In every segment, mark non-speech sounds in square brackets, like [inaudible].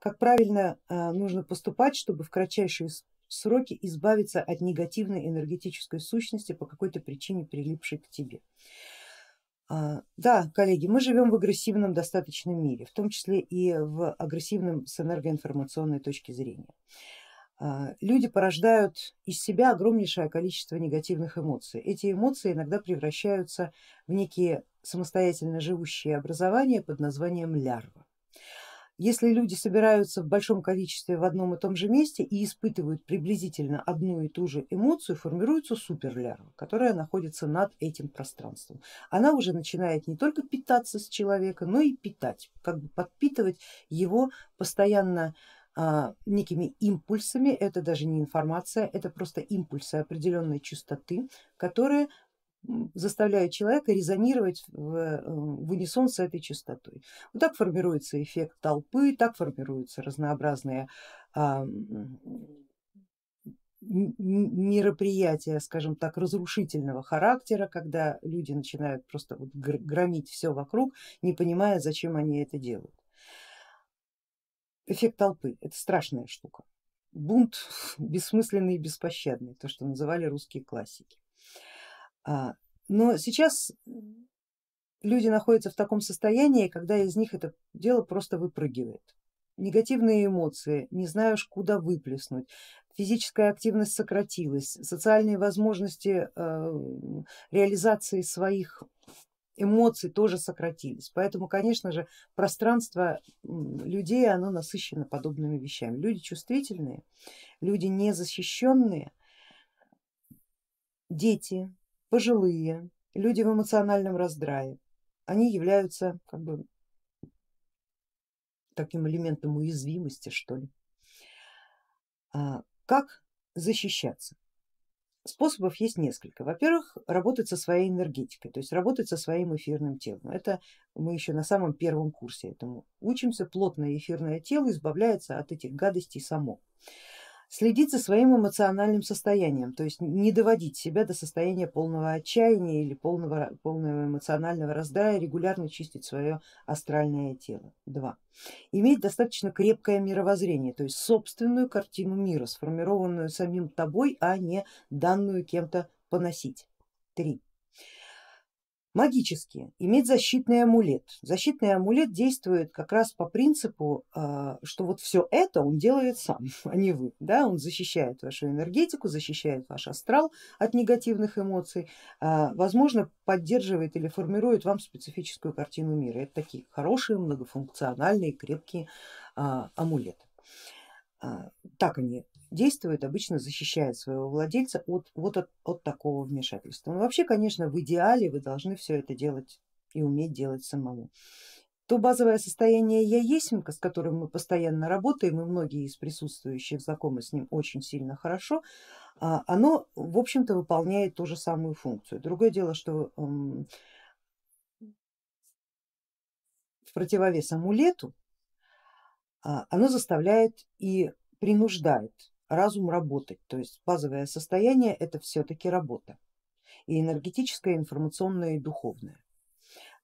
как правильно э, нужно поступать, чтобы в кратчайшие сроки избавиться от негативной энергетической сущности по какой-то причине прилипшей к тебе. А, да, коллеги, мы живем в агрессивном достаточном мире, в том числе и в агрессивном с энергоинформационной точки зрения. А, люди порождают из себя огромнейшее количество негативных эмоций. Эти эмоции иногда превращаются в некие самостоятельно живущие образования под названием лярва. Если люди собираются в большом количестве в одном и том же месте и испытывают приблизительно одну и ту же эмоцию, формируется суперлярва, которая находится над этим пространством. Она уже начинает не только питаться с человека, но и питать, как бы подпитывать его постоянно а, некими импульсами, это даже не информация, это просто импульсы определенной частоты, которые заставляют человека резонировать в, э, в унисон с этой частотой. Вот так формируется эффект толпы, так формируются разнообразные а, мероприятия, скажем так, разрушительного характера, когда люди начинают просто вот громить все вокруг, не понимая, зачем они это делают. Эффект толпы это страшная штука. Бунт [laughs] бессмысленный и беспощадный, то, что называли русские классики. А, но сейчас люди находятся в таком состоянии, когда из них это дело просто выпрыгивает. Негативные эмоции, не знаешь куда выплеснуть, физическая активность сократилась, социальные возможности э, реализации своих эмоций тоже сократились. Поэтому, конечно же, пространство людей оно насыщено подобными вещами. Люди чувствительные, люди незащищенные, дети, пожилые, люди в эмоциональном раздрае, они являются как бы таким элементом уязвимости что ли. А как защищаться? Способов есть несколько. Во-первых, работать со своей энергетикой, то есть работать со своим эфирным телом. Это мы еще на самом первом курсе этому учимся. Плотное эфирное тело избавляется от этих гадостей само следить за своим эмоциональным состоянием, то есть не доводить себя до состояния полного отчаяния или полного, полного эмоционального раздрая, регулярно чистить свое астральное тело. Два. Иметь достаточно крепкое мировоззрение, то есть собственную картину мира, сформированную самим тобой, а не данную кем-то поносить. Три магические, иметь защитный амулет. Защитный амулет действует как раз по принципу, а, что вот все это он делает сам, [laughs] а не вы. Да? Он защищает вашу энергетику, защищает ваш астрал от негативных эмоций, а, возможно поддерживает или формирует вам специфическую картину мира. Это такие хорошие, многофункциональные, крепкие а, амулеты. Так они действует, обычно защищает своего владельца от, вот от, от такого вмешательства. Но вообще, конечно, в идеале вы должны все это делать и уметь делать самому. То базовое состояние я есмка, с которым мы постоянно работаем, и многие из присутствующих знакомы с ним очень сильно хорошо, а, оно в общем-то выполняет ту же самую функцию. Другое дело, что в противовес амулету а, оно заставляет и принуждает разум работать, то есть базовое состояние это все-таки работа и энергетическая, информационная и духовная.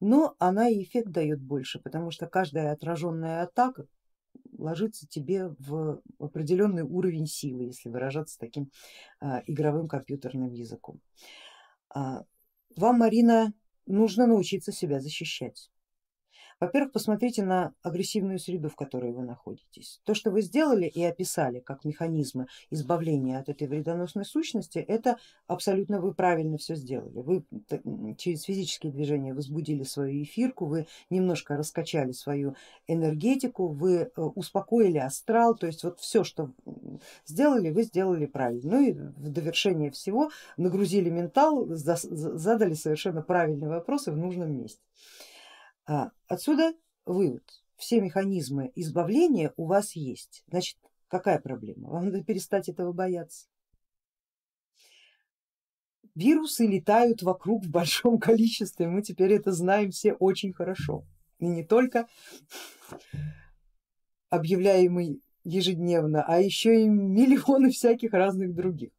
Но она и эффект дает больше, потому что каждая отраженная атака ложится тебе в определенный уровень силы, если выражаться таким а, игровым компьютерным языком. А, вам, Марина, нужно научиться себя защищать. Во-первых, посмотрите на агрессивную среду, в которой вы находитесь. То, что вы сделали и описали как механизмы избавления от этой вредоносной сущности, это абсолютно вы правильно все сделали. Вы через физические движения возбудили свою эфирку, вы немножко раскачали свою энергетику, вы э, успокоили астрал, то есть вот все, что сделали, вы сделали правильно. Ну и в довершение всего нагрузили ментал, задали совершенно правильные вопросы в нужном месте. А, отсюда вывод, все механизмы избавления у вас есть, значит какая проблема? Вам надо перестать этого бояться. Вирусы летают вокруг в большом [laughs] количестве, мы теперь это знаем все очень хорошо. И не только объявляемый ежедневно, а еще и миллионы всяких разных других.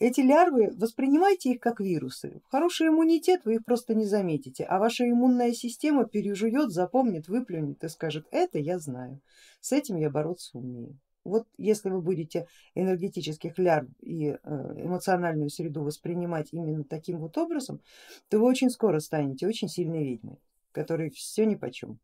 Эти лярвы, воспринимайте их как вирусы. Хороший иммунитет вы их просто не заметите, а ваша иммунная система пережует, запомнит, выплюнет и скажет, это я знаю, с этим я бороться умею. Вот если вы будете энергетических лярв и э, эмоциональную среду воспринимать именно таким вот образом, то вы очень скоро станете очень сильной ведьмой, которой все ни по чем.